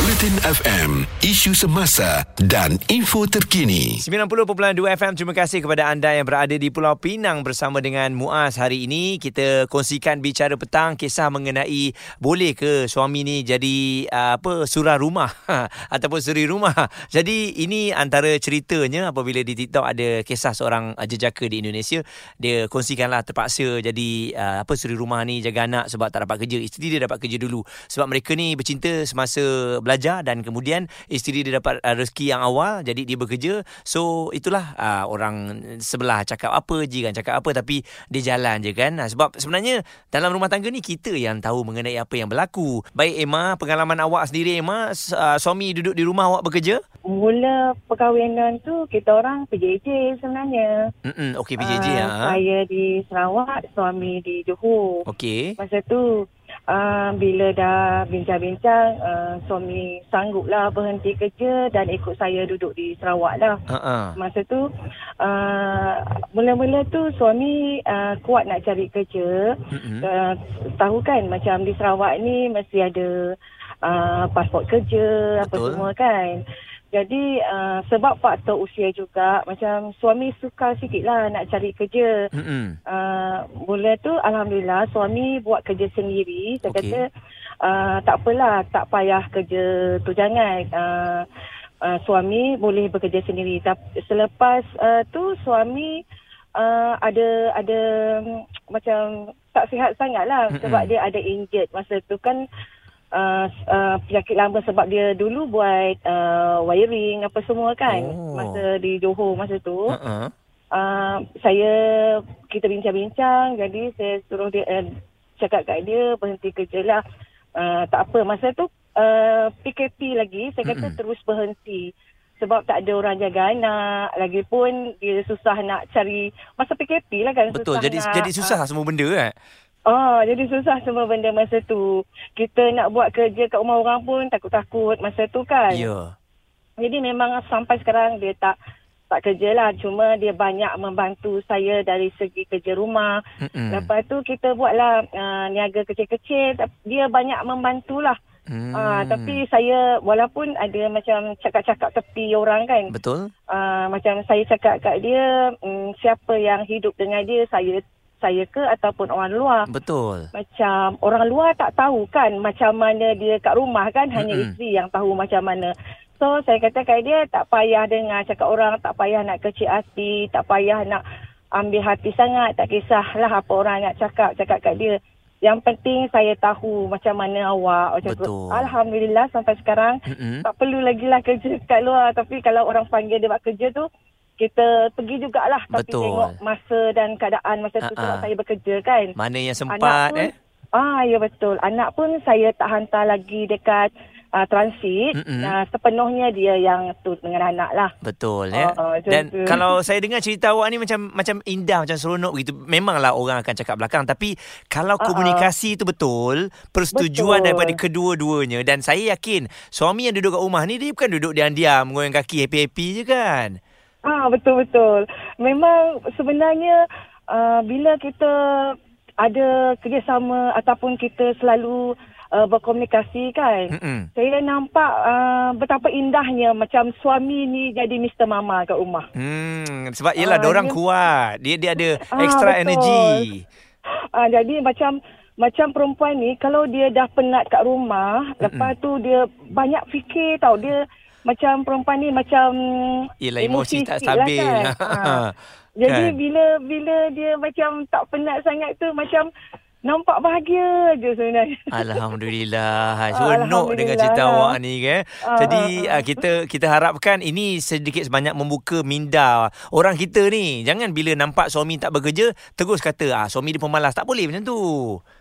Bulletin FM, isu semasa dan info terkini. 90.2 FM Terima kasih kepada anda yang berada di Pulau Pinang bersama dengan Muaz hari ini kita kongsikan bicara petang kisah mengenai boleh ke suami ni jadi uh, apa surah rumah ataupun suri rumah. Jadi ini antara ceritanya apabila di TikTok ada kisah seorang uh, jejaka di Indonesia dia kongsikanlah terpaksa jadi uh, apa suri rumah ni jaga anak sebab tak dapat kerja. Isteri dia dapat kerja dulu sebab mereka ni bercinta semasa belajar dan kemudian isteri dia dapat uh, rezeki yang awal jadi dia bekerja. So itulah uh, orang sebelah cakap apa jiran cakap apa tapi dia jalan je kan. Uh, sebab sebenarnya dalam rumah tangga ni kita yang tahu mengenai apa yang berlaku. Baik Emma pengalaman awak sendiri Emma uh, suami duduk di rumah awak bekerja? Mula perkahwinan tu kita orang PJJ sebenarnya. Mm okey PJJ Ah, ha? Saya di Sarawak, suami di Johor. okey. Masa tu uh, bila dah bincang-bincang uh, suami sangguplah berhenti kerja dan ikut saya duduk di Sarawak lah. ah Masa tu uh, mula-mula tu suami uh, kuat nak cari kerja. Mm-mm. Uh, tahu kan macam di Sarawak ni mesti ada uh, pasport kerja apa Betul. semua kan. Jadi uh, sebab faktor usia juga macam suami suka sikit lah nak cari kerja. Mm-mm. Uh, mula tu Alhamdulillah suami buat kerja sendiri. Saya Okey. kata uh, tak apalah tak payah kerja tu jangan. Uh, uh, suami boleh bekerja sendiri. Tapi selepas uh, tu suami uh, ada ada macam tak sihat sangat lah Mm-mm. sebab dia ada injured masa tu kan uh, uh, penyakit lama sebab dia dulu buat uh, wiring apa semua kan Oh. masa di Johor masa tu. ah Uh, saya kita bincang-bincang jadi saya suruh dia uh, cakap kat dia berhenti kerja lah. Uh, tak apa masa tu uh, PKP lagi saya kata Mm-mm. terus berhenti sebab tak ada orang jaga anak lagipun dia susah nak cari masa PKP lah kan betul susah jadi nak, jadi susah semua benda kan Ah, jadi susah semua benda masa tu. Kita nak buat kerja kat rumah orang pun takut-takut masa tu kan. ya Jadi memang sampai sekarang dia tak tak kerja lah. Cuma dia banyak membantu saya dari segi kerja rumah. Mm-mm. Lepas tu kita buatlah uh, niaga kecil-kecil. Dia banyak membantulah. Hmm. Ah, tapi saya walaupun ada macam cakap-cakap tepi orang kan. betul Uh, macam saya cakap kat dia, um, siapa yang hidup dengan dia, saya saya ke ataupun orang luar. betul Macam orang luar tak tahu kan macam mana dia kat rumah kan. Hanya Mm-mm. isteri yang tahu macam mana. So saya kata kat dia tak payah dengar cakap orang, tak payah nak kecil hati, tak payah nak ambil hati sangat, tak kisahlah apa orang nak cakap, cakap kat dia. Yang penting saya tahu macam mana awak. Macam tu. Betul. Alhamdulillah sampai sekarang Mm-mm. tak perlu lagi lah kerja kat luar. Tapi kalau orang panggil dia buat kerja tu, kita pergi jugalah. Tapi Betul. tengok masa dan keadaan masa tu sebab saya bekerja kan. mana yang sempat pun, eh Ah, ya betul. Anak pun saya tak hantar lagi dekat uh, transit. Mm-mm. Uh, sepenuhnya dia yang tu dengan anak lah. Betul ya. Oh, macam Dan tu. kalau saya dengar cerita awak ni macam macam indah macam seronok gitu. Memanglah orang akan cakap belakang tapi kalau komunikasi itu betul, persetujuan Betul. daripada kedua-duanya dan saya yakin suami yang duduk kat rumah ni dia bukan duduk diam-diam goyang kaki happy-happy je kan. Ah betul-betul. Memang sebenarnya uh, bila kita ada kerjasama ataupun kita selalu uh, berkomunikasi kan. Mm-mm. Saya nampak uh, betapa indahnya macam suami ni jadi Mr. Mama kat rumah. Hmm sebab yalah Ah, dia orang dia- kuat. Dia dia ada extra betul. energy. Ah, jadi macam macam perempuan ni kalau dia dah penat kat rumah, Mm-mm. lepas tu dia banyak fikir tau. Dia macam perempuan ni macam Yelah emosi tak sikit lah stabil. kan. Ah. Jadi Kan? bila bila dia macam tak penat sangat tu macam nampak bahagia je sebenarnya. Alhamdulillah. Hai, Seronok dengan cerita awak ni kan. Ah, Jadi ah, kita kita harapkan ini sedikit sebanyak membuka minda orang kita ni. Jangan bila nampak suami tak bekerja terus kata ah suami dia pemalas. Tak boleh macam tu.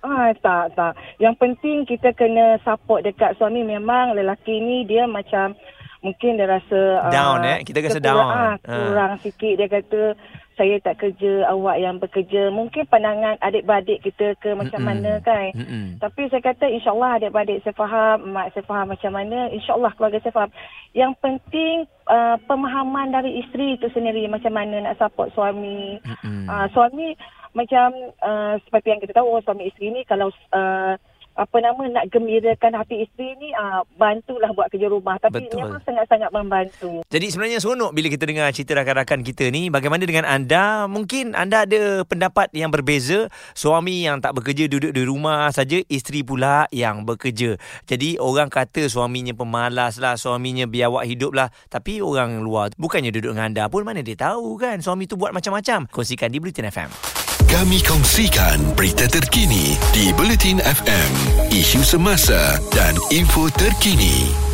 Ah tak tak. Yang penting kita kena support dekat suami memang lelaki ni dia macam mungkin dia rasa Down, ah, eh? Kita rasa down. Ah, kurang sikit dia kata saya tak kerja, awak yang bekerja. Mungkin pandangan adik-beradik kita ke macam Mm-mm. mana kan. Mm-mm. Tapi saya kata insyaAllah adik-beradik saya faham, mak saya faham macam mana. InsyaAllah keluarga saya faham. Yang penting uh, pemahaman dari isteri itu sendiri macam mana nak support suami. Mm-mm. Uh, suami macam uh, seperti yang kita tahu suami isteri ni kalau uh, apa nama nak gembirakan hati isteri ni uh, bantulah buat kerja rumah tapi Betul. memang sangat-sangat membantu. Jadi sebenarnya seronok bila kita dengar cerita rakan-rakan kita ni. Bagaimana dengan anda? Mungkin anda ada pendapat yang berbeza. Suami yang tak bekerja duduk di rumah saja, isteri pula yang bekerja. Jadi orang kata suaminya pemalas lah, suaminya biawak hidup lah. Tapi orang luar bukannya duduk dengan anda pun mana dia tahu kan suami tu buat macam-macam. Kongsikan di Bulletin FM. Kami kongsikan berita terkini di Bulletin FM, isu semasa dan info terkini.